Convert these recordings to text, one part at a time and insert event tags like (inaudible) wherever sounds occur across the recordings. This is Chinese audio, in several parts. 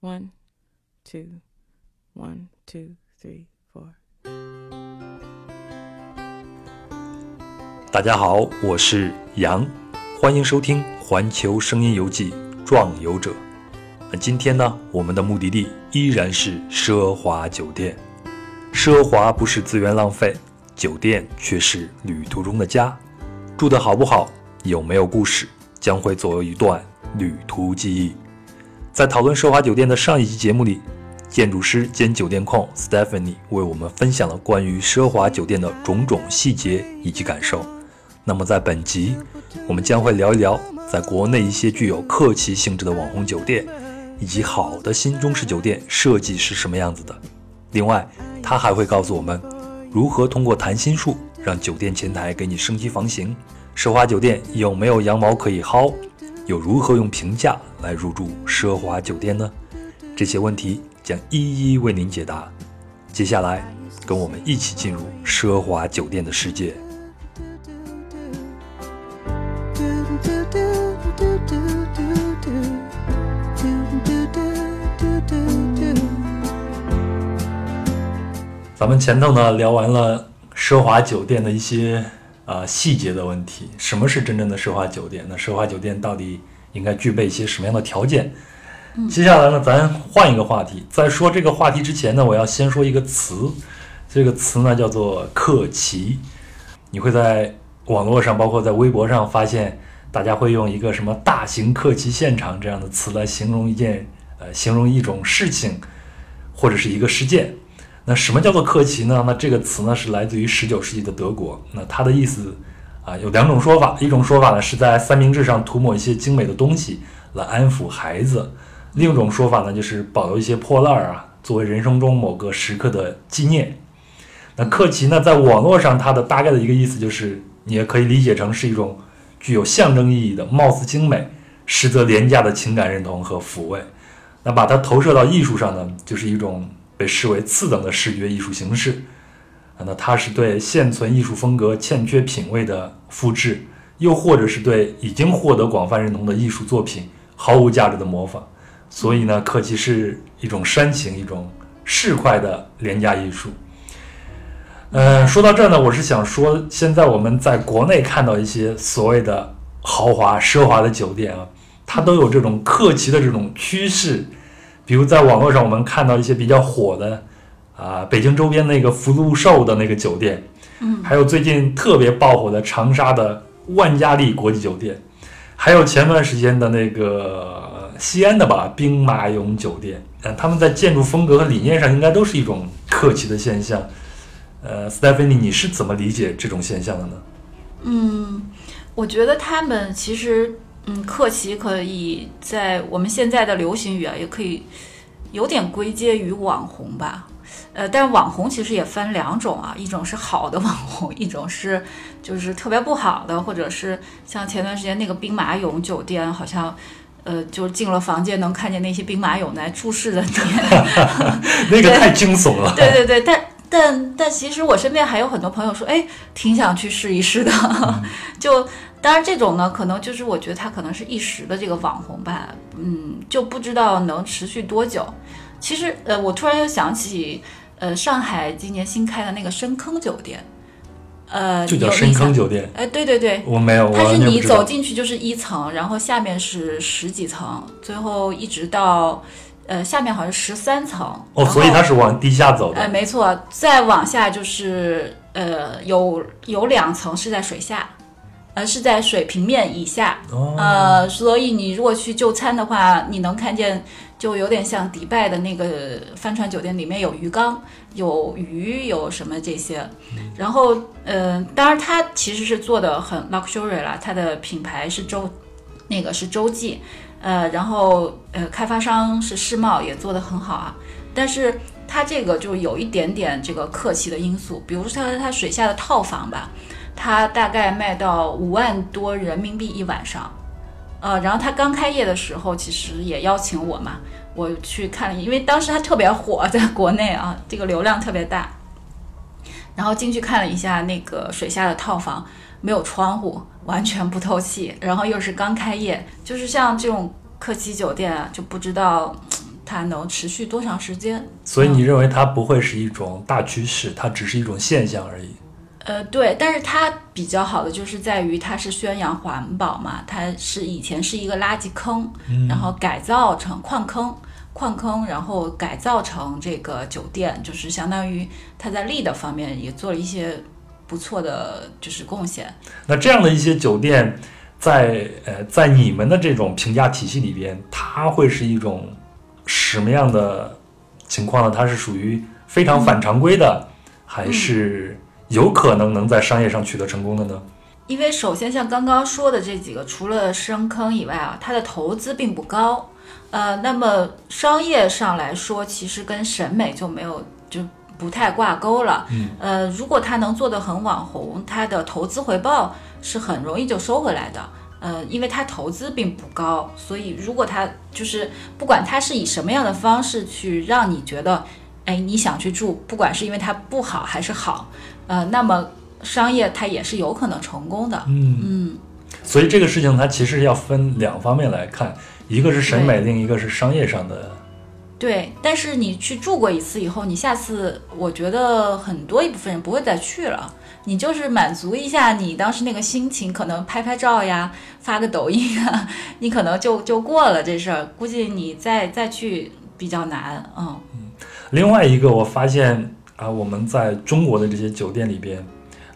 One, two, one, two, three, four. 大家好，我是杨，欢迎收听《环球声音游记·壮游者》。那今天呢，我们的目的地依然是奢华酒店。奢华不是资源浪费，酒店却是旅途中的家。住的好不好，有没有故事，将会作为一段旅途记忆。在讨论奢华酒店的上一期节目里，建筑师兼酒店控 Stephanie 为我们分享了关于奢华酒店的种种细节以及感受。那么在本集，我们将会聊一聊在国内一些具有客气性质的网红酒店，以及好的新中式酒店设计是什么样子的。另外，他还会告诉我们如何通过谈心术让酒店前台给你升级房型。奢华酒店有没有羊毛可以薅？又如何用平价来入住奢华酒店呢？这些问题将一一为您解答。接下来，跟我们一起进入奢华酒店的世界。咱们前头呢聊完了奢华酒店的一些啊、细节的问题，什么是真正的奢华酒店？那奢华酒店到底应该具备一些什么样的条件？接下来呢，咱换一个话题。在说这个话题之前呢，我要先说一个词，这个词呢叫做客奇。你会在网络上，包括在微博上发现，大家会用一个什么“大型客奇现场”这样的词来形容一件呃，形容一种事情或者是一个事件。那什么叫做客奇呢？那这个词呢是来自于十九世纪的德国。那它的意思啊有两种说法，一种说法呢是在三明治上涂抹一些精美的东西来安抚孩子，另一种说法呢就是保留一些破烂儿啊，作为人生中某个时刻的纪念。那客奇呢，在网络上它的大概的一个意思就是，你也可以理解成是一种具有象征意义的、貌似精美，实则廉价的情感认同和抚慰。那把它投射到艺术上呢，就是一种被视为次等的视觉艺术形式。啊，那它是对现存艺术风格欠缺品味的复制，又或者是对已经获得广泛认同的艺术作品毫无价值的模仿。所以呢，客奇是一种煽情、一种市侩的廉价艺术。呃，说到这儿呢，我是想说，现在我们在国内看到一些所谓的豪华、奢华的酒店啊，它都有这种客奇的这种趋势。比如在网络上，我们看到一些比较火的啊，北京周边那个福禄寿的那个酒店，嗯，还有最近特别爆火的长沙的万家丽国际酒店，还有前段时间的那个西安的吧兵马俑酒店，呃，他们在建筑风格和理念上应该都是一种客气的现象。呃，斯黛芬妮，你是怎么理解这种现象的呢？嗯，我觉得他们其实，嗯，客奇可以在我们现在的流行语啊，也可以有点归结于网红吧。呃，但是网红其实也分两种啊，一种是好的网红，一种是就是特别不好的，或者是像前段时间那个兵马俑酒店，好像。呃，就是进了房间能看见那些兵马俑来注视着你，(laughs) 那个太惊悚了。对对对，但但但其实我身边还有很多朋友说，哎，挺想去试一试的。(laughs) 就当然这种呢，可能就是我觉得他可能是一时的这个网红吧，嗯，就不知道能持续多久。其实呃，我突然又想起，呃，上海今年新开的那个深坑酒店，呃，就叫深坑酒店，哎，对对对，我没有，它是你走进去就是一层，然后下面是十几层，最后一直到呃下面好像十三层。哦，所以它是往地下走的。哎，没错，再往下就是呃有有两层是在水下，呃是在水平面以下，哦，呃，所以你如果去就餐的话，你能看见就有点像迪拜的那个帆船酒店，里面有鱼缸，有鱼，有什么这些。然后，呃，当然它其实是做的很 luxury 啦，它的品牌是洲，那个是洲际，呃，然后呃，开发商是世贸，也做得很好啊。但是它这个就有一点点这个客气的因素，比如说它它水下的套房吧，它大概卖到五万多人民币一晚上。呃，然后他刚开业的时候，其实也邀请我嘛，我去看了，因为当时它特别火，在国内啊，这个流量特别大。然后进去看了一下那个水下的套房，没有窗户，完全不透气，然后又是刚开业，就是像这种客期酒店啊，就不知道嗯它能持续多长时间。所以你认为它不会是一种大趋势，它只是一种现象而已。呃，对，但是它比较好的就是在于它是宣扬环保嘛，它是以前是一个垃圾坑，然后改造成矿坑，矿坑，然后改造成这个酒店，就是相当于它在利的方面也做了一些不错的就是贡献。那这样的一些酒店，在呃在你们的这种评价体系里边，它会是一种什么样的情况呢？它是属于非常反常规的，还是？有可能能在商业上取得成功的呢？因为首先像刚刚说的这几个，除了深坑以外啊，它的投资并不高。呃，那么商业上来说，其实跟审美就没有就不太挂钩了。嗯。呃，如果它能做得很网红，它的投资回报是很容易就收回来的。呃，因为它投资并不高，所以如果它就是不管它是以什么样的方式去让你觉得，哎，你想去住，不管是因为它不好还是好。呃，那么商业它也是有可能成功的，嗯嗯，所以这个事情它其实要分两方面来看，一个是审美，另一个是商业上的。对，但是你去住过一次以后，你下次我觉得很多一部分人不会再去了，你就是满足一下你当时那个心情，可能拍拍照呀，发个抖音啊，你可能就就过了这事儿，估计你再再去比较难，嗯嗯，另外一个我发现。啊，我们在中国的这些酒店里边，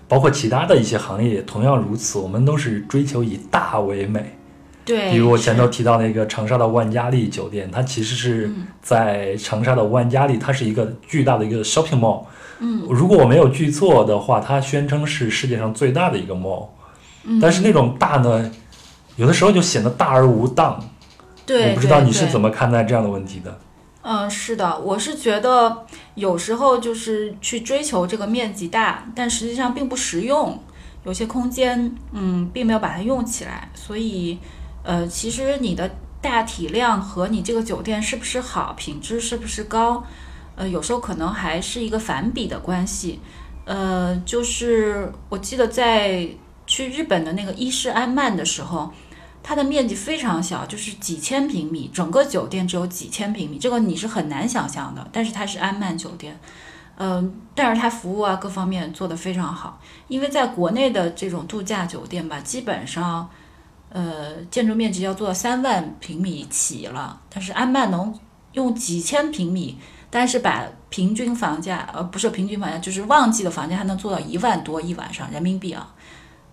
包括其他的一些行业，同样如此。我们都是追求以大为美。对。比如我前头提到那个长沙的万家丽酒店，它其实是在长沙的万家丽，它是一个巨大的一个 shopping mall。嗯。如果我没有记错的话，它宣称是世界上最大的一个 mall。嗯。但是那种大呢，有的时候就显得大而无当。对。我不知道你是怎么看待这样的问题的。嗯，是的，我是觉得有时候就是去追求这个面积大，但实际上并不实用。有些空间，嗯，并没有把它用起来。所以，呃，其实你的大体量和你这个酒店是不是好，品质是不是高，呃，有时候可能还是一个反比的关系。呃，就是我记得在去日本的那个伊势安曼的时候。它的面积非常小，就是几千平米，整个酒店只有几千平米，这个你是很难想象的。但是它是安曼酒店，嗯，但是它服务啊各方面做得非常好。因为在国内的这种度假酒店吧，基本上，呃，建筑面积要做到三万平米起了，但是安曼能用几千平米，但是把平均房价，呃，不是平均房价，就是旺季的房价还能做到一万多一晚上人民币啊。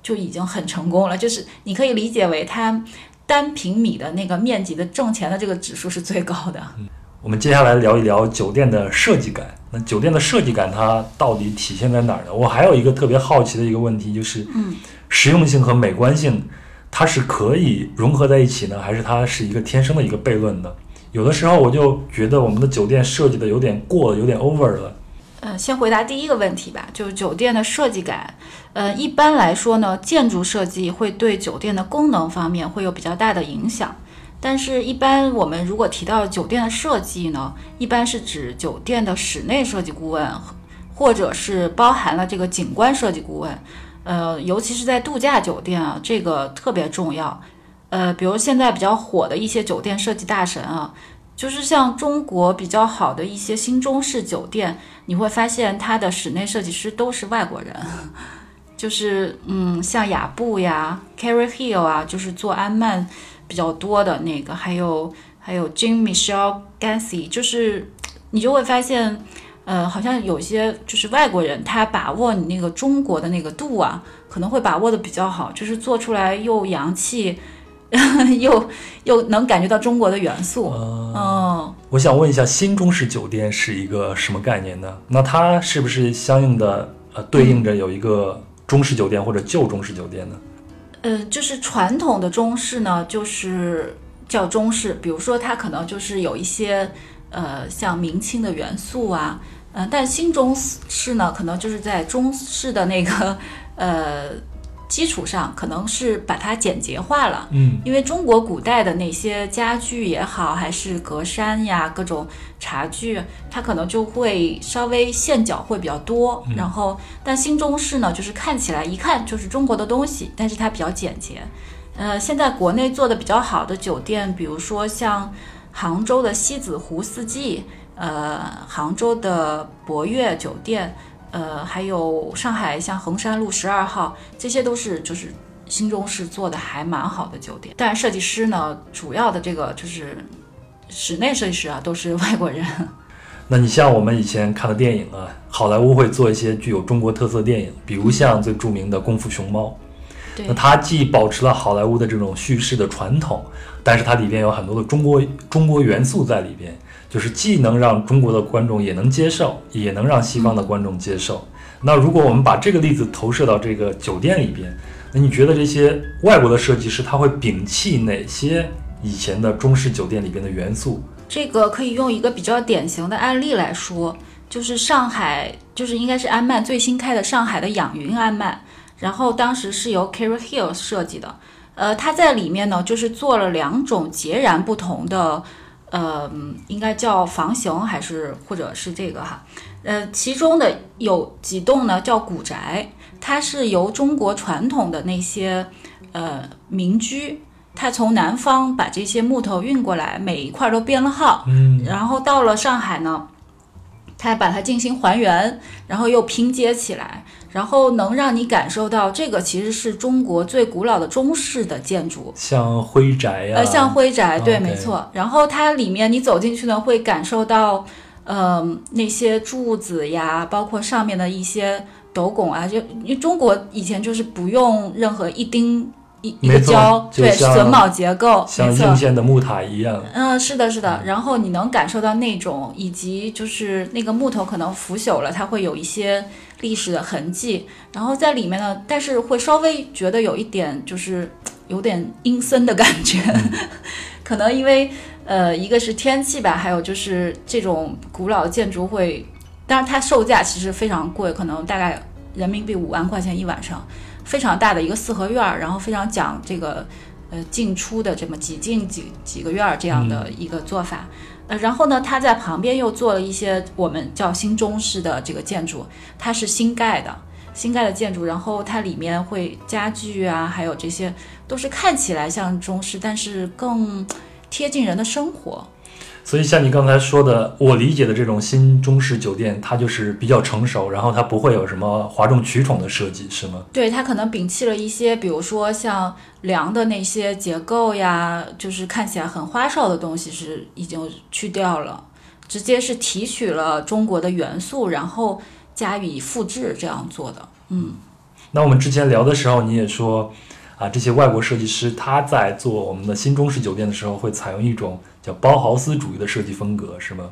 就已经很成功了，就是你可以理解为它单平米的那个面积的挣钱的这个指数是最高的。嗯，我们接下来聊一聊酒店的设计感。那酒店的设计感它到底体现在哪儿呢？我还有一个特别好奇的一个问题，就是嗯，实用性和美观性它是可以融合在一起呢，还是它是一个天生的一个悖论呢？有的时候我就觉得我们的酒店设计的有点过了，有点 over 了。呃，先回答第一个问题吧，就是酒店的设计感。呃，一般来说呢，建筑设计会对酒店的功能方面会有比较大的影响。但是，一般我们如果提到酒店的设计呢，一般是指酒店的室内设计顾问，或者是包含了这个景观设计顾问。呃，尤其是在度假酒店啊，这个特别重要。呃，比如现在比较火的一些酒店设计大神啊。就是像中国比较好的一些新中式酒店，你会发现它的室内设计师都是外国人，(laughs) 就是嗯，像雅布呀、Carry Hill 啊，就是做安曼比较多的那个，还有还有 Jim Michelle Gansy，就是你就会发现，呃，好像有些就是外国人，他把握你那个中国的那个度啊，可能会把握的比较好，就是做出来又洋气。(laughs) 又又能感觉到中国的元素，嗯，我想问一下，新中式酒店是一个什么概念呢？那它是不是相应的呃对应着有一个中式酒店或者旧中式酒店呢？呃，就是传统的中式呢，就是叫中式，比如说它可能就是有一些呃像明清的元素啊，嗯，但新中式呢，可能就是在中式的那个 (laughs) 呃。基础上可能是把它简洁化了，嗯，因为中国古代的那些家具也好，还是格栅呀，各种茶具，它可能就会稍微线脚会比较多。然后，但新中式呢，就是看起来一看就是中国的东西，但是它比较简洁。呃，现在国内做的比较好的酒店，比如说像杭州的西子湖四季，呃，杭州的博悦酒店，呃，还有上海像衡山路十二号，这些都是就是新中式做的还蛮好的酒店。但设计师呢，主要的这个就是室内设计师啊，都是外国人。(laughs) 那你像我们以前看的电影啊，好莱坞会做一些具有中国特色电影，比如像最著名的《功夫熊猫》。对那它既保持了好莱坞的这种叙事的传统，但是它里边有很多的中国中国元素在里边，就是既能让中国的观众也能接受，也能让西方的观众接受。那如果我们把这个例子投射到这个酒店里边，那你觉得这些外国的设计师他会摒弃哪些以前的中式酒店里边的元素？这个可以用一个比较典型的案例来说，就是上海，就是应该是安曼最新开的上海的养云安曼，然后当时是由 Carol Hill 设计的，呃，它在里面呢就是做了两种截然不同的，呃，应该叫房型还是或者是这个哈，呃，其中的有几栋呢叫古宅，它是由中国传统的那些呃民居。它从南方把这些木头运过来，每一块都编了号，嗯，然后到了上海呢，它把它进行还原，然后又拼接起来，然后能让你感受到这个其实是中国最古老的中式的建筑。像徽宅呀、呃，像徽宅，对没错。然后它里面你走进去呢，会感受到，呃，那些柱子呀，包括上面的一些斗拱啊，就因为中国以前就是不用任何一钉一一个胶，对，榫卯结构，像硬件的木塔一样。嗯，是的，是的。然后你能感受到那种，以及就是那个木头可能腐朽了，它会有一些历史的痕迹。然后在里面呢，但是会稍微觉得有一点就是有点阴森的感觉，(laughs) 可能因为呃，一个是天气吧，还有就是这种古老的建筑会，当然它售价其实非常贵，可能大概人民币五万块钱一晚上，非常大的一个四合院儿，然后非常讲这个呃进出的这么几进几几个院儿这样的一个做法。呃，然后呢，它在旁边又做了一些我们叫新中式的这个建筑，它是新盖的。新盖的建筑，然后它里面会家具啊，还有这些都是看起来像中式，但是更贴近人的生活。所以像你刚才说的，我理解的这种新中式酒店，它就是比较成熟，然后它不会有什么哗众取宠的设计，是吗？对，它可能摒弃了一些，比如说像梁的那些结构呀，就是看起来很花哨的东西是已经去掉了，直接是提取了中国的元素，然后加以复制这样做的。嗯，那我们之前聊的时候，你也说，啊，这些外国设计师他在做我们的新中式酒店的时候，会采用一种叫包豪斯主义的设计风格，是吗？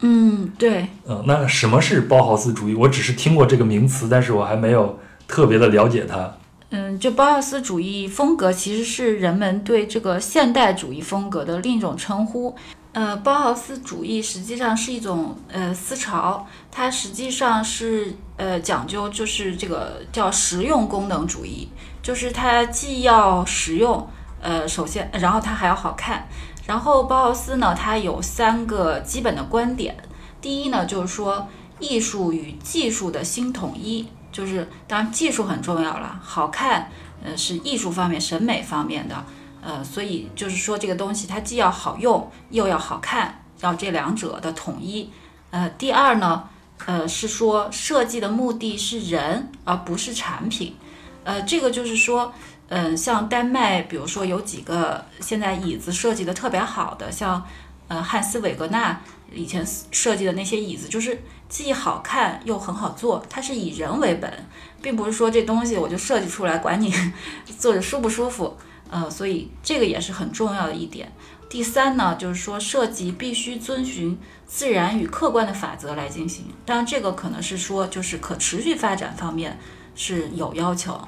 嗯，对，嗯，那什么是包豪斯主义？我只是听过这个名词，但是我还没有特别的了解它。嗯，就包豪斯主义风格其实是人们对这个现代主义风格的另一种称呼。呃，包豪斯主义实际上是一种呃思潮，它实际上是呃讲究就是这个叫实用功能主义，就是它既要实用，呃，首先，然后它还要好看。然后包豪斯呢，它有三个基本的观点。第一呢，就是说艺术与技术的新统一，就是当然技术很重要了，好看，呃，是艺术方面、审美方面的，呃，所以就是说这个东西它既要好用，又要好看，要这两者的统一。呃，第二呢，呃，是说设计的目的是人，而不是产品。呃，这个就是说，嗯、像丹麦，比如说有几个现在椅子设计的特别好的，像呃汉斯韦格纳以前设计的那些椅子，就是既好看又很好做，它是以人为本，并不是说这东西我就设计出来，管你 (laughs) 坐着舒不舒服。呃，所以这个也是很重要的一点。第三呢，就是说设计必须遵循自然与客观的法则来进行。当然，这个可能是说就是可持续发展方面是有要求。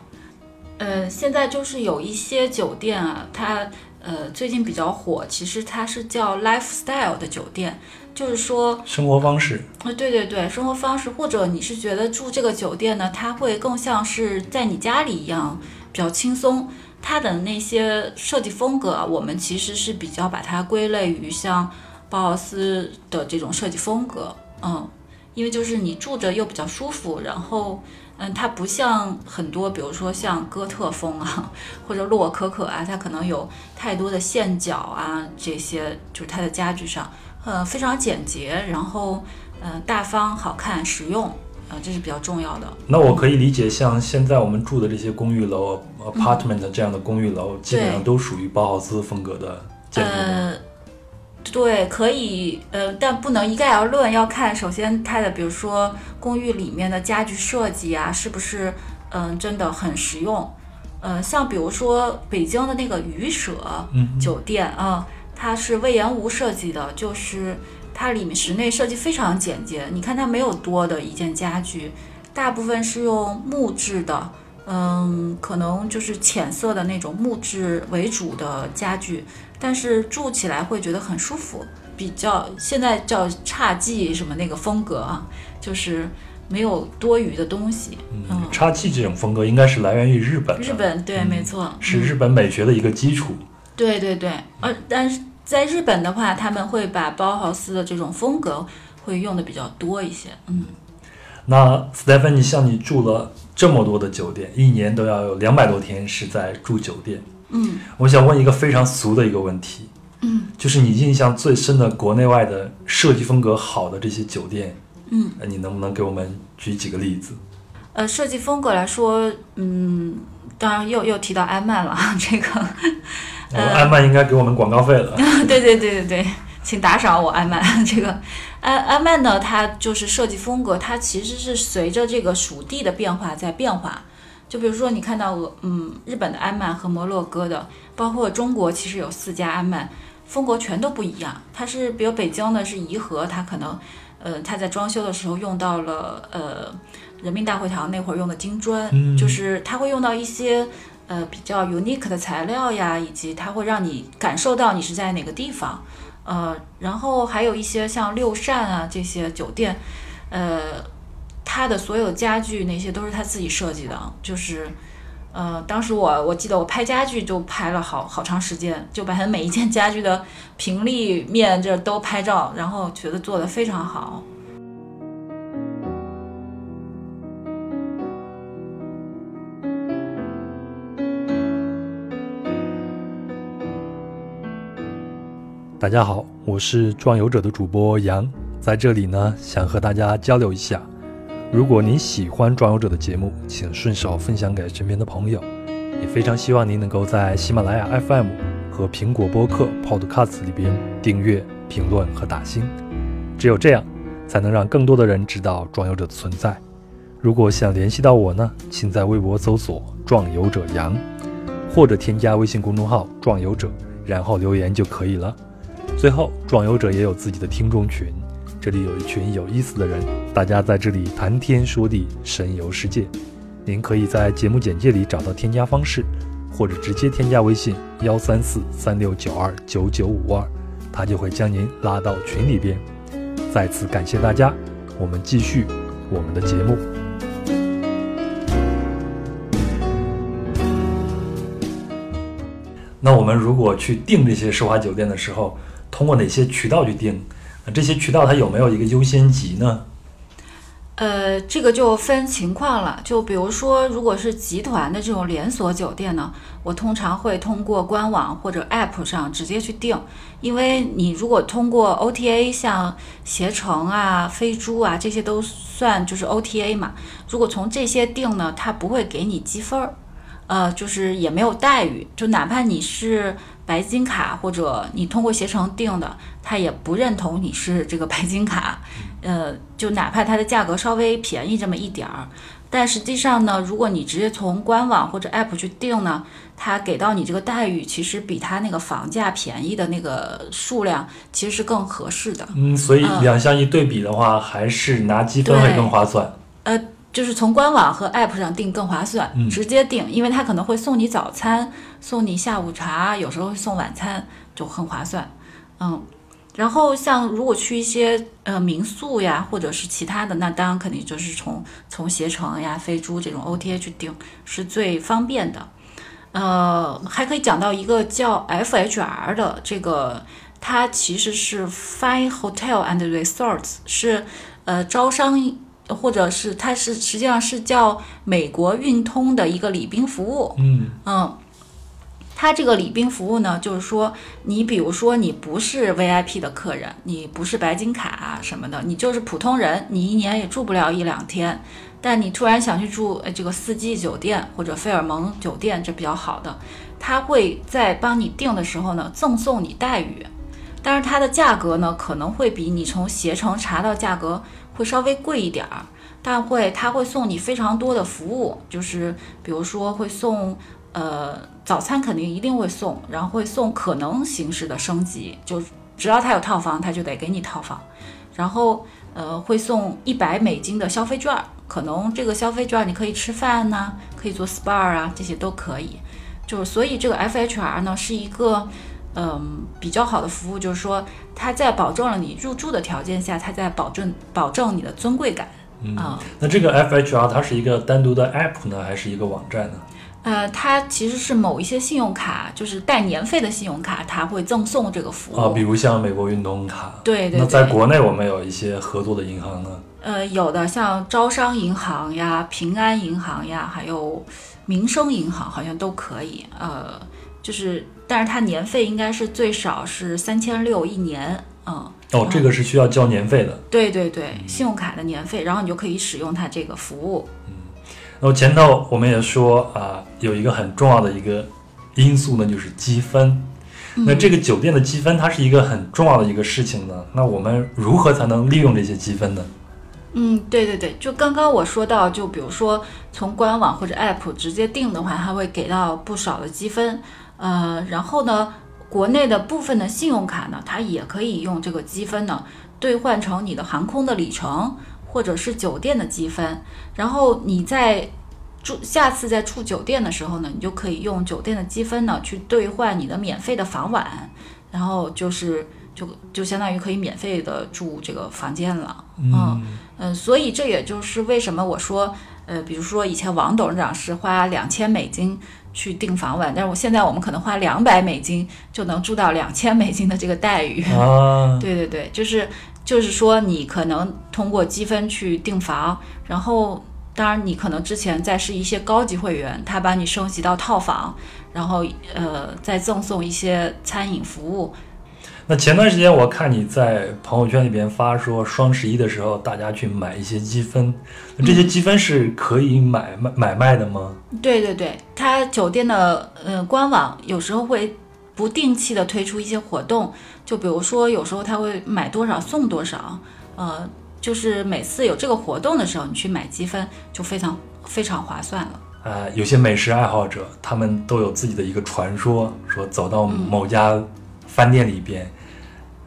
呃，现在就是有一些酒店啊，它呃最近比较火，其实它是叫 lifestyle 的酒店，就是说生活方式，啊，对对对，生活方式，或者你是觉得住这个酒店呢，它会更像是在你家里一样，比较轻松。它的那些设计风格啊，我们其实是比较把它归类于像包豪斯的这种设计风格，嗯，因为就是你住着又比较舒服，然后嗯，它不像很多，比如说像哥特风啊，或者洛可可啊，它可能有太多的线脚啊，这些就是它的家具上，呃，非常简洁，然后呃大方、好看、实用，呃，这是比较重要的。那我可以理解，像现在我们住的这些公寓楼、apartment 这样的公寓楼，基本上都属于包豪斯风格的建筑对，可以，呃，但不能一概而论，要看首先它的，比如说公寓里面的家具设计啊，是不是嗯、真的很实用。呃，像比如说北京的那个鱼舍嗯酒店啊、它是魏延吴设计的，就是它里面室内设计非常简洁，你看它没有多的一件家具，大部分是用木质的，嗯，可能就是浅色的那种木质为主的家具，但是住起来会觉得很舒服，比较现在叫侘寂什么那个风格啊，就是没有多余的东西。嗯，侘寂这种风格应该是来源于日本，日本对，嗯没错，是日本美学的一个基础。对对对，呃但是在日本的话，他们会把包豪斯的这种风格会用的比较多一些。嗯，那 Stephanie，像你住了这么多的酒店，一年都要有两百多天是在住酒店。嗯，我想问一个非常俗的一个问题，嗯，就是你印象最深的国内外的设计风格好的这些酒店，嗯呃，你能不能给我们举几个例子？呃，设计风格来说，嗯，当然又又提到安曼了，(laughs) 这个，呃，安曼应该给我们广告费了。对对对对对，请打赏我安曼。(laughs) 这个安安曼呢，它就是设计风格，它其实是随着这个属地的变化在变化。就比如说，你看到俄嗯日本的安曼和摩洛哥的，包括中国，其实有四家安曼，风格全都不一样。它是比如北京呢是颐和，它可能呃它在装修的时候用到了呃人民大会堂那会儿用的金砖，嗯就是它会用到一些呃比较 unique 的材料呀，以及它会让你感受到你是在哪个地方。呃，然后还有一些像六扇啊这些酒店，呃，他的所有家具那些都是他自己设计的，就是。呃，当时我我记得我拍家具就拍了好好长时间，就把它每一件家具的 (laughs) 平立面这都拍照，然后觉得做的非常好。大家好，我是壮游者的主播杨，在这里呢，想和大家交流一下。如果您喜欢壮游者的节目，请顺手分享给身边的朋友，也非常希望您能够在喜马拉雅 FM 和苹果播客 Podcast 里边订阅、评论和打星。只有这样，才能让更多的人知道壮游者的存在。如果想联系到我呢，请在微博搜索“壮游者杨”，或者添加微信公众号“壮游者”，然后留言就可以了。最后，壮游者也有自己的听众群，这里有一群有意思的人，大家在这里谈天说地，神游世界。您可以在节目简介里找到添加方式，或者直接添加微信幺三四三六九二九九五二，他就会将您拉到群里边。再次感谢大家，我们继续我们的节目。那我们如果去订这些奢华酒店的时候，通过哪些渠道去订？那这些渠道它有没有一个优先级呢？呃，这个就分情况了。就比如说，如果是集团的这种连锁酒店呢，我通常会通过官网或者 App 上直接去订，因为你如果通过 OTA，像携程啊、飞猪啊这些都算就是 OTA 嘛。如果从这些订呢，它不会给你积分儿，呃，就是也没有待遇，就哪怕你是白金卡或者你通过携程订的，他也不认同你是这个白金卡。(laughs) 呃，就哪怕它的价格稍微便宜这么一点儿，但实际上呢，如果你直接从官网或者 App 去订呢，它给到你这个待遇其实比它那个房价便宜的那个数量其实是更合适的。嗯，所以嗯两项一对比的话，还是拿积分会更划算。呃，就是从官网和 App 上订更划算，嗯直接订，因为它可能会送你早餐，送你下午茶，有时候会送晚餐，就很划算。嗯，然后像如果去一些呃民宿呀，或者是其他的，那当然肯定就是从从携程呀、飞猪这种 OTA 去订是最方便的。呃，还可以讲到一个叫 FHR 的这个，它其实是 Fine Hotel and Resorts，是呃招商或者是它是实际上是叫美国运通的一个礼宾服务。嗯嗯，它这个礼宾服务呢，就是说，你比如说你不是 VIP 的客人，你不是白金卡啊什么的，你就是普通人，你一年也住不了一两天，但你突然想去住呃这个四季酒店或者费尔蒙酒店，这比较好的，它会在帮你订的时候呢赠送你待遇，但是它的价格呢可能会比你从携程查到价格会稍微贵一点儿。但会，它会送你非常多的服务，就是比如说会送，呃，早餐肯定一定会送，然后会送可能形式的升级，就只要他有套房，他就得给你套房，然后呃会送一百美金的消费券，可能这个消费券你可以吃饭呐、可以做 SPA 啊，这些都可以，就是所以这个 FHR 呢是一个。嗯，比较好的服务就是说，它在保证了你入住的条件下，它在保证保证你的尊贵感。嗯啊那这个 FHR 它是一个单独的 app 呢，还是一个网站呢？呃，它其实是某一些信用卡，就是带年费的信用卡，它会赠送这个服务。啊，比如像美国运通卡。对对那在，国内我们有一些合作的银行呢。呃，有的像招商银行呀、平安银行呀，还有民生银行，好像都可以。呃，就是，但是它年费应该是最少是三千六一年。嗯，哦，这个是需要交年费的。对对对，信用卡的年费，然后你就可以使用它这个服务。嗯，那么前头我们也说啊，有一个很重要的一个因素呢，就是积分。那这个酒店的积分，它是一个很重要的一个事情呢。那我们如何才能利用这些积分呢？嗯，对对对，就刚刚我说到，就比如说从官网或者 app 直接订的话，它会给到不少的积分。呃，然后呢，国内的部分的信用卡呢，它也可以用这个积分呢兑换成你的航空的里程或者是酒店的积分，然后你在住下次在住酒店的时候呢，你就可以用酒店的积分呢去兑换你的免费的房晚，然后就是就就相当于可以免费的住这个房间了。嗯嗯，所以这也就是为什么我说，呃，比如说以前王董事长是花两千美金去订房晚，但是我现在我们可能花两百美金就能住到两千美金的这个待遇。啊，(laughs) 对对对，就是就是说，你可能通过积分去订房，然后当然你可能之前在是一些高级会员，他把你升级到套房，然后呃再赠送一些餐饮服务。那前段时间我看你在朋友圈里边发说，双十一的时候大家去买一些积分，那这些积分是可以买卖买卖的吗？对对对，它酒店的呃官网有时候会不定期的推出一些活动，就比如说有时候他会买多少送多少，呃，就是每次有这个活动的时候，你去买积分就非常非常划算了。呃，有些美食爱好者，他们都有自己的一个传说，说走到某家饭店里边，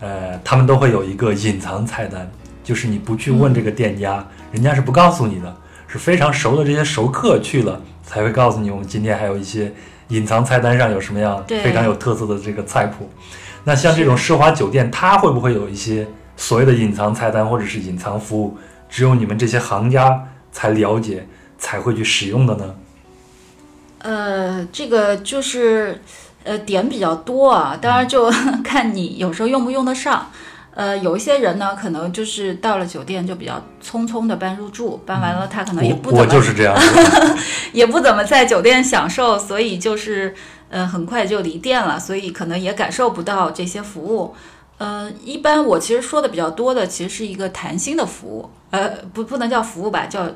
呃，他们都会有一个隐藏菜单，就是你不去问这个店家，人家是不告诉你的，是非常熟的这些熟客去了才会告诉你，我们今天还有一些隐藏菜单上有什么样对非常有特色的这个菜谱。那像这种奢华酒店，它会不会有一些所谓的隐藏菜单或者是隐藏服务，只有你们这些行家才了解，才会去使用的呢？呃，这个就是呃点比较多啊，当然就 (laughs) 看你有时候用不用得上。呃，有一些人呢，可能就是到了酒店就比较匆匆的办入住，办完了他可能也不我我怎么就是这样。(laughs) 也不怎么在酒店享受，所以就是呃很快就离店了，所以可能也感受不到这些服务。呃，一般我其实说的比较多的，其实是一个谈心的服务，呃，不不能叫服务吧，叫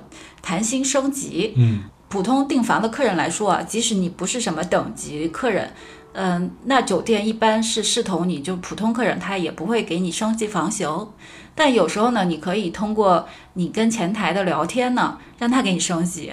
谈心升级。嗯，普通订房的客人来说啊，即使你不是什么等级客人，嗯、那酒店一般是视同你就普通客人，他也不会给你升级房型。但有时候呢，你可以通过你跟前台的聊天呢，让他给你升级，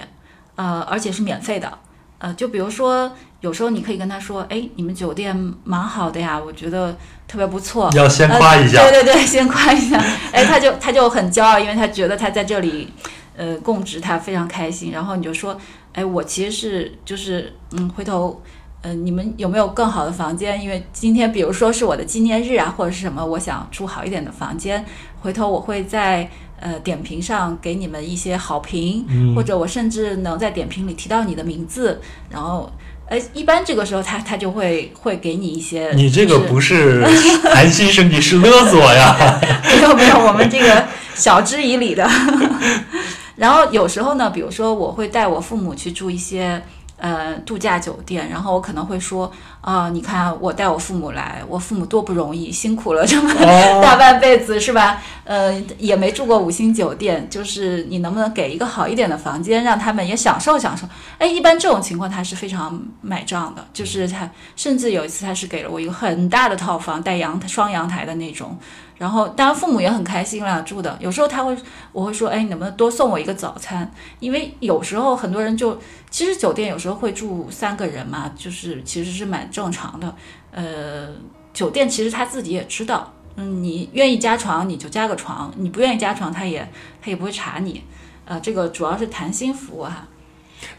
呃，而且是免费的。呃，就比如说，有时候你可以跟他说，哎，你们酒店蛮好的呀，我觉得特别不错。要先夸一下。呃。对对对，先夸一下。哎，他就他就很骄傲，因为他觉得他在这里，呃，供职他非常开心。然后你就说，哎，我其实是就是嗯，回头。嗯、呃，你们有没有更好的房间？因为今天，比如说是我的纪念日啊，或者是什么，我想住好一点的房间。回头我会在呃点评上给你们一些好评，嗯或者我甚至能在点评里提到你的名字。然后，呃，一般这个时候他他就会会给你一些。你这个不是谈心生你，是勒索呀！(laughs) 没有没有，我们这个晓之以理的。(laughs) 然后有时候呢，比如说我会带我父母去住一些。呃，度假酒店，然后我可能会说啊，你看我带我父母来，我父母多不容易，辛苦了这么 (laughs) 大半辈子，是吧？呃，也没住过五星酒店，就是你能不能给一个好一点的房间，让他们也享受享受？哎，一般这种情况他是非常买账的，就是他甚至有一次他是给了我一个很大的套房，带阳双阳台的那种。然后，当然父母也很开心啦，住的。有时候他会，我会说，哎，你能不能多送我一个早餐？因为有时候很多人就，其实酒店有时候会住三个人嘛，就是其实是蛮正常的。呃，酒店其实他自己也知道，嗯，你愿意加床你就加个床，你不愿意加床他也他也不会查你。呃，这个主要是谈心服务哈。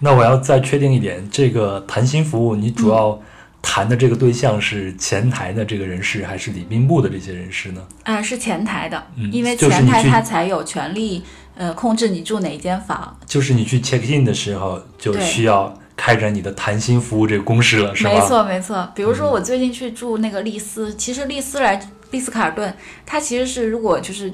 那我要再确定一点，这个谈心服务你主要。谈的这个对象是前台的这个人士，还是礼宾部的这些人士呢？啊，是前台的，因为前台他才有权利呃控制你住哪一间房。就是你去 check in 的时候，就需要开展你的谈心服务这个公式了，是吧？没错，没错。比如说我最近去住那个丽思，其实丽思来丽思卡尔顿，它其实是如果就是，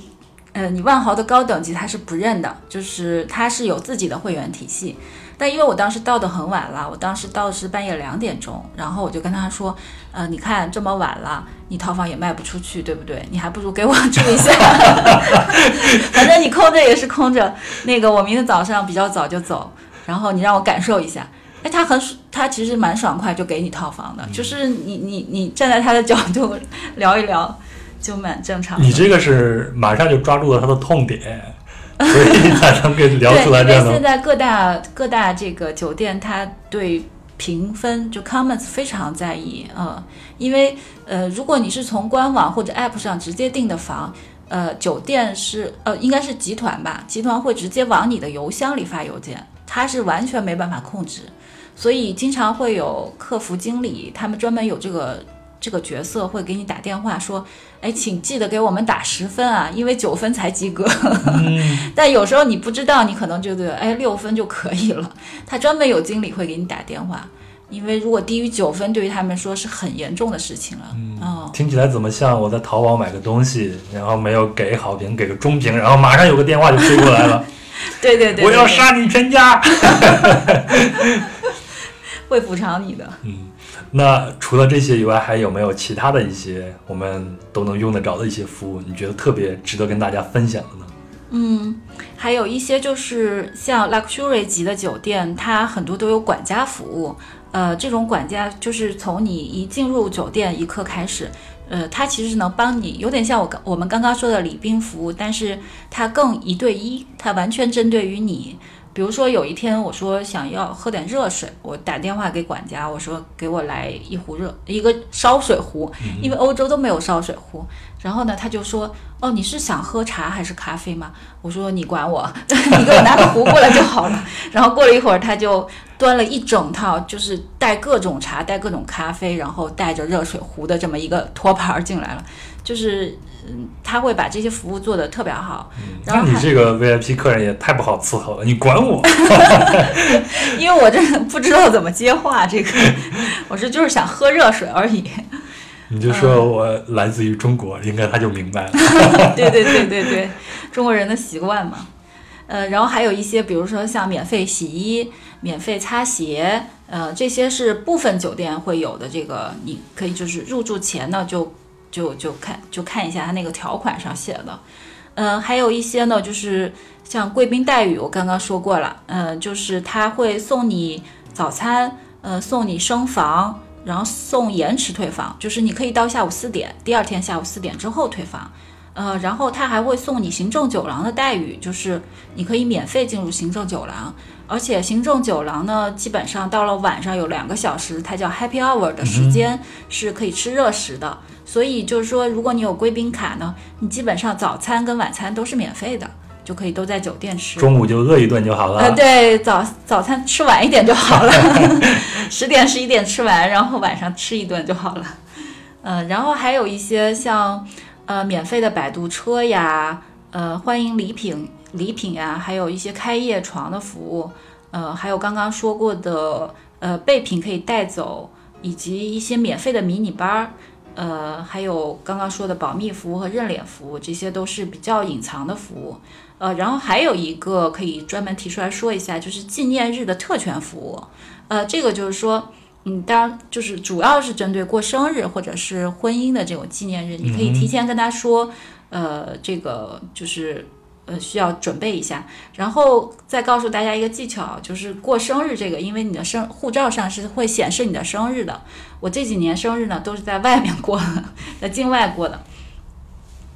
呃，你万豪的高等级它是不认的，就是它是有自己的会员体系。但因为我当时到的很晚了，我当时到的是半夜两点钟，然后我就跟他说，呃，你看这么晚了，你套房也卖不出去，对不对？你还不如给我住一下，(laughs) 反正你空着也是空着。那个我明天早上比较早就走，然后你让我感受一下。哎，他很他其实蛮爽快，就给你套房的，就是你你你站在他的角度 (laughs) 聊一聊，就蛮正常。你这个是马上就抓住了他的痛点。(laughs) 所以才能给聊出来这样的。现在各大各大这个酒店，它对评分就 comments 非常在意啊，因为呃，如果你是从官网或者 app 上直接订的房，呃，酒店是呃应该是集团吧，集团会直接往你的邮箱里发邮件，它是完全没办法控制，所以经常会有客服经理，他们专门有这个。这个角色会给你打电话说：“哎，请记得给我们打十分啊，因为九分才及格。(laughs) 但有时候你不知道，你可能觉得哎六分就可以了。他专门有经理会给你打电话，因为如果低于九分，对于他们说是很严重的事情了。哦，听起来怎么像我在淘宝买个东西，然后没有给好评，给个中评，然后马上有个电话就飞过来了。(laughs) 对对对，我要杀你全家，(laughs) 会补偿你的。嗯。那除了这些以外，还有没有其他的一些我们都能用得着的一些服务？你觉得特别值得跟大家分享的呢？嗯，还有一些就是像 luxury 级的酒店，它很多都有管家服务。呃，这种管家就是从你一进入酒店一刻开始，呃，它其实能帮你，有点像我刚我们刚刚说的礼宾服务，但是它更一对一，它完全针对于你。比如说有一天我说想要喝点热水，我打电话给管家，我说给我来一壶热一个烧水壶，因为欧洲都没有烧水壶。然后呢，他就说哦，你是想喝茶还是咖啡吗？我说你管我，(laughs) 你给我拿个壶过来就好了。然后过了一会儿，他就端了一整套，就是带各种茶、带各种咖啡，然后带着热水壶的这么一个托盘进来了，就是。嗯，他会把这些服务做得特别好。那你这个 VIP 客人也太不好伺候了，你管我？(laughs) 因为我这不知道怎么接话，这个 (laughs) 我是就是想喝热水而已。(laughs) 你就说我来自于中国，应该他就明白了。对对对对对，中国人的习惯嘛。呃，然后还有一些，比如说像免费洗衣、免费擦鞋，呃，这些是部分酒店会有的。这个你可以就是入住前呢就。就就看就看一下他那个条款上写的，嗯，还有一些呢，就是像贵宾待遇，我刚刚说过了，嗯，就是他会送你早餐，呃，送你升房，然后送延迟退房，就是你可以到下午四点，第二天下午四点之后退房，呃，然后他还会送你行政酒廊的待遇，就是你可以免费进入行政酒廊，而且行政酒廊呢，基本上到了晚上有两个小时，它叫 Happy Hour 的时间是可以吃热食的。所以就是说，如果你有贵宾卡呢，你基本上早餐跟晚餐都是免费的，就可以都在酒店吃。中午就饿一顿就好了。呃，对，早早餐吃晚一点就好了，(laughs) 十点十一点吃完，然后晚上吃一顿就好了。嗯，然后还有一些像呃免费的摆渡车呀，呃欢迎礼品礼品呀，还有一些开业床的服务，呃还有刚刚说过的呃备品可以带走，以及一些免费的迷你班儿。呃，还有刚刚说的保密服务和认脸服务，这些都是比较隐藏的服务。呃，然后还有一个可以专门提出来说一下，就是纪念日的特权服务。呃，这个就是说，嗯，当然就是主要是针对过生日或者是婚姻的这种纪念日，你可以提前跟他说，呃，这个就是呃需要准备一下，然后再告诉大家一个技巧，就是过生日这个，因为你的生护照上是会显示你的生日的。我这几年生日呢都是在外面过的，在境外过的。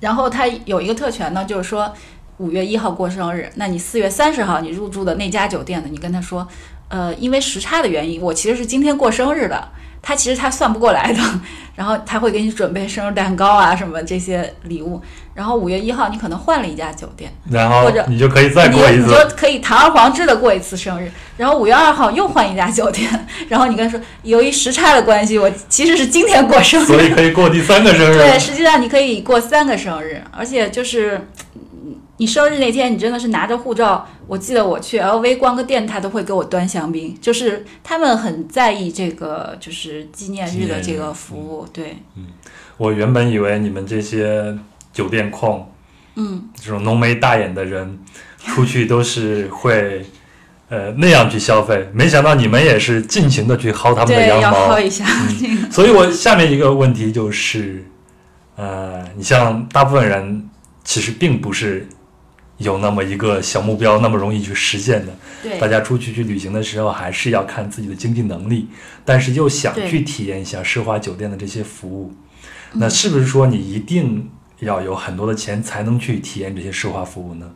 然后它有一个特权呢，就是说五月一号过生日，那你四月三十号你入住的那家酒店呢，你跟他说，呃，因为时差的原因，我其实是今天过生日的。他其实他算不过来的，(laughs) 然后他会给你准备生日蛋糕啊什么这些礼物。然后五月一号你可能换了一家酒店，然后或者你就可以再过一次，你就可以堂而皇之的过一次生日。然后五月二号又换一家酒店，(laughs) 然后你跟他说，由于时差的关系，我其实是今天过生日，所以可以过第三个生日。对，实际上你可以过三个生日，而且就是。你生日那天，你真的是拿着护照。我记得我去 LV 逛个店，他都会给我端香槟，就是他们很在意这个，就是纪念日的这个服务。对，嗯我原本以为你们这些酒店控，嗯，这种浓眉大眼的人，出去都是会，(laughs) 呃，那样去消费。没想到你们也是尽情的去薅他们的羊毛。薅一下 (laughs) 这个。所以我下面一个问题就是，呃，你像大部分人其实并不是有那么一个小目标那么容易去实现的。对大家出去去旅行的时候，还是要看自己的经济能力，但是又想去体验一下奢华酒店的这些服务，嗯那是不是说你一定要有很多的钱才能去体验这些奢华服务呢？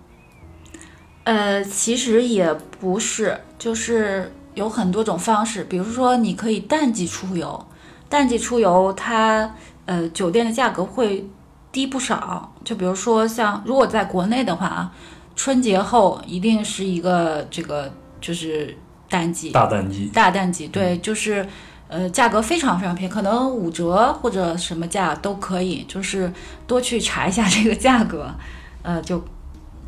呃，其实也不是，就是有很多种方式，比如说你可以淡季出游，淡季出游它呃酒店的价格会低不少。就比如说像如果在国内的话啊，春节后一定是一个这个就是淡季，大淡季，大淡季，对，就是呃价格非常非常便宜，可能五折或者什么价都可以，就是多去查一下这个价格，(laughs) 呃就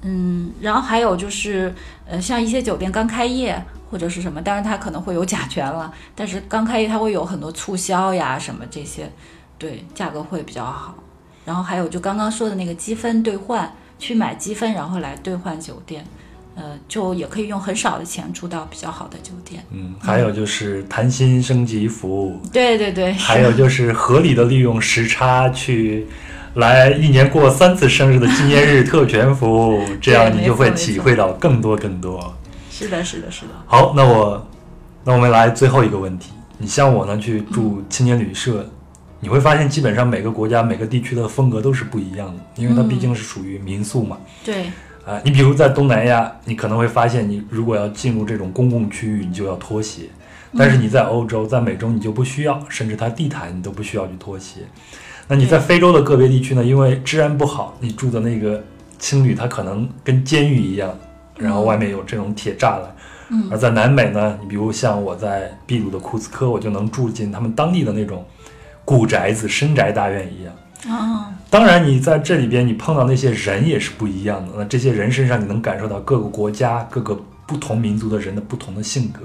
嗯，然后还有就是呃像一些酒店刚开业或者是什么，当然它可能会有甲醛了，但是刚开业它会有很多促销呀什么这些，对，价格会比较好。然后还有就刚刚说的那个积分兑换，去买积分然后来兑换酒店。呃，就也可以用很少的钱住到比较好的酒店。嗯，还有就是谈心升级服务，对对对，还有就是合理的利用时差去来一年过三次生日的纪念日特权服务，(laughs) 这样你就会体会到更多更多。是的，是的，是的。好，那我那我们来最后一个问题，你像我呢去住青年旅社，你会发现基本上每个国家每个地区的风格都是不一样的，因为它毕竟是属于民宿嘛。对，啊，你比如在东南亚，你可能会发现，你如果要进入这种公共区域，你就要脱鞋。但是你在欧洲、在美洲，你就不需要，甚至它地毯你都不需要去脱鞋。那你在非洲的个别地区呢？因为治安不好，你住的那个青旅它可能跟监狱一样，然后外面有这种铁栅栏。嗯而在南美呢，你比如像我在秘鲁的库斯科，我就能住进他们当地的那种古宅子、深宅大院一样。哦，当然，你在这里边你碰到那些人也是不一样的。那这些人身上你能感受到各个国家、各个不同民族的人的不同的性格。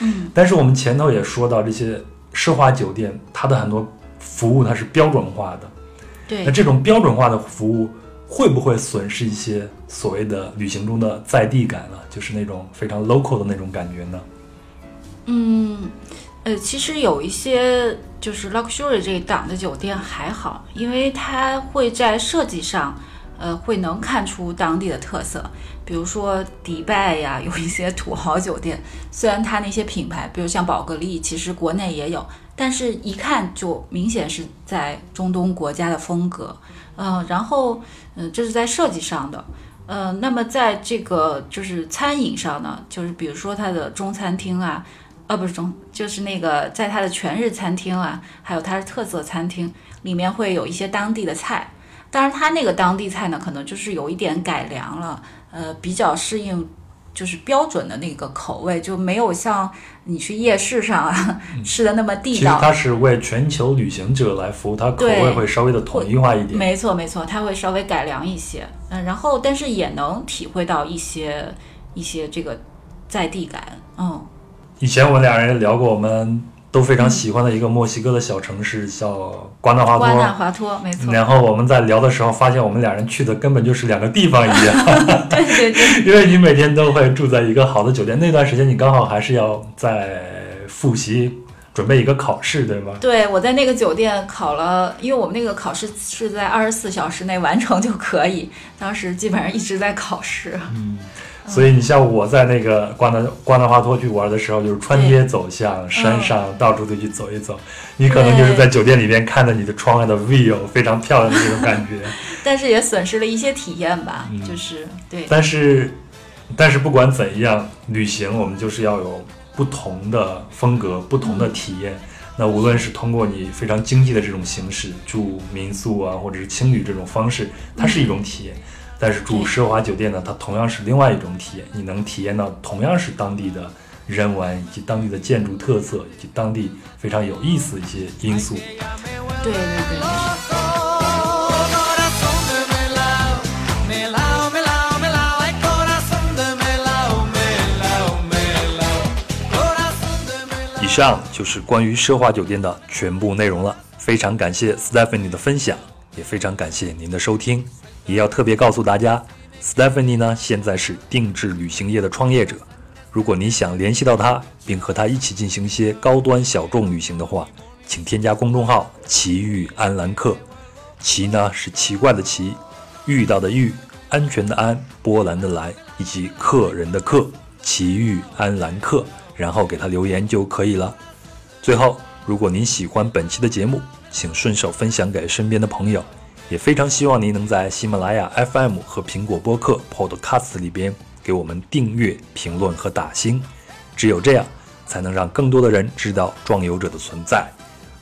嗯，但是我们前头也说到，这些奢华酒店它的很多服务它是标准化的。对那，这种标准化的服务会不会损失一些所谓的旅行中的在地感呢？就是那种非常 local 的那种感觉呢？嗯，呃，其实有一些就是 luxury 这一档的酒店还好，因为它会在设计上，呃，会能看出当地的特色。比如说迪拜呀，有一些土豪酒店，虽然它那些品牌，比如像宝格丽，其实国内也有，但是一看就明显是在中东国家的风格。嗯、然后，嗯、这是在设计上的。呃，那么在这个就是餐饮上呢，就是比如说它的中餐厅啊，呃，不是中，就是那个在它的全日餐厅啊，还有它的特色餐厅里面会有一些当地的菜。当然，它那个当地菜呢，可能就是有一点改良了，呃，比较适应就是标准的那个口味，就没有像你去夜市上啊、(laughs) 吃的那么地道。实它是为全球旅行者来服务，它口味会稍微的统一化一点。没错，没错，它会稍微改良一些，嗯，然后但是也能体会到一些一些这个在地感，嗯，以前我们俩人聊过我们都非常喜欢的一个墨西哥的小城市叫瓜纳华瓜纳托。华托，没错。然后我们在聊的时候发现，我们俩人去的根本就是两个地方一样。(laughs) 对对对，(laughs) 因为你每天都会住在一个好的酒店，那段时间你刚好还是要在复习，准备一个考试，对吗？对我在那个酒店考了，因为我们那个考试是在二十四小时内完成就可以，当时基本上一直在考试。所以你像我在那个瓜纳瓜纳华托去玩的时候，就是穿街走巷，山上到处都去走一走。你可能就是在酒店里边看着你的窗外的 view，非常漂亮的那种感觉。(laughs) 但是也损失了一些体验吧，嗯就是对但是，但是不管怎样，旅行我们就是要有不同的风格、不同的体验。那无论是通过你非常经济的这种形式住民宿啊，或者是青旅这种方式，它是一种体验。但是住奢华酒店呢，它同样是另外一种体验。你能体验到同样是当地的人文以及当地的建筑特色以及当地非常有意思的一些因素。对对对.以上就是关于奢华酒店的全部内容了。非常感谢 Stephanie 的分享，也非常感谢您的收听。也要特别告诉大家，Stephanie 呢现在是定制旅行业的创业者。如果你想联系到她，并和她一起进行一些高端小众旅行的话，请添加公众号“奇遇安兰客”。奇呢是奇怪的奇，遇到的遇，安全的安，波澜的来，以及客人的客，奇遇安兰客，然后给他留言就可以了。最后，如果您喜欢本期的节目，请顺手分享给身边的朋友，也非常希望您能在喜马拉雅 FM 和苹果播客 Podcast 里边给我们订阅、评论和打星，只有这样，才能让更多的人知道壮游者的存在。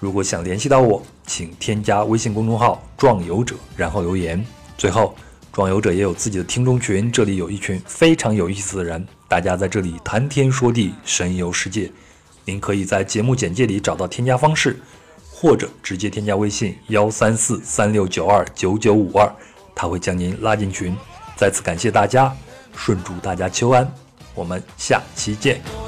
如果想联系到我，请添加微信公众号“壮游者”，然后留言。最后，壮游者也有自己的听众群，这里有一群非常有意思的人，大家在这里谈天说地，神游世界。您可以在节目简介里找到添加方式，或者直接添加微信幺三四三六九二九九五二，他会将您拉进群。再次感谢大家，顺祝大家秋安，我们下期见。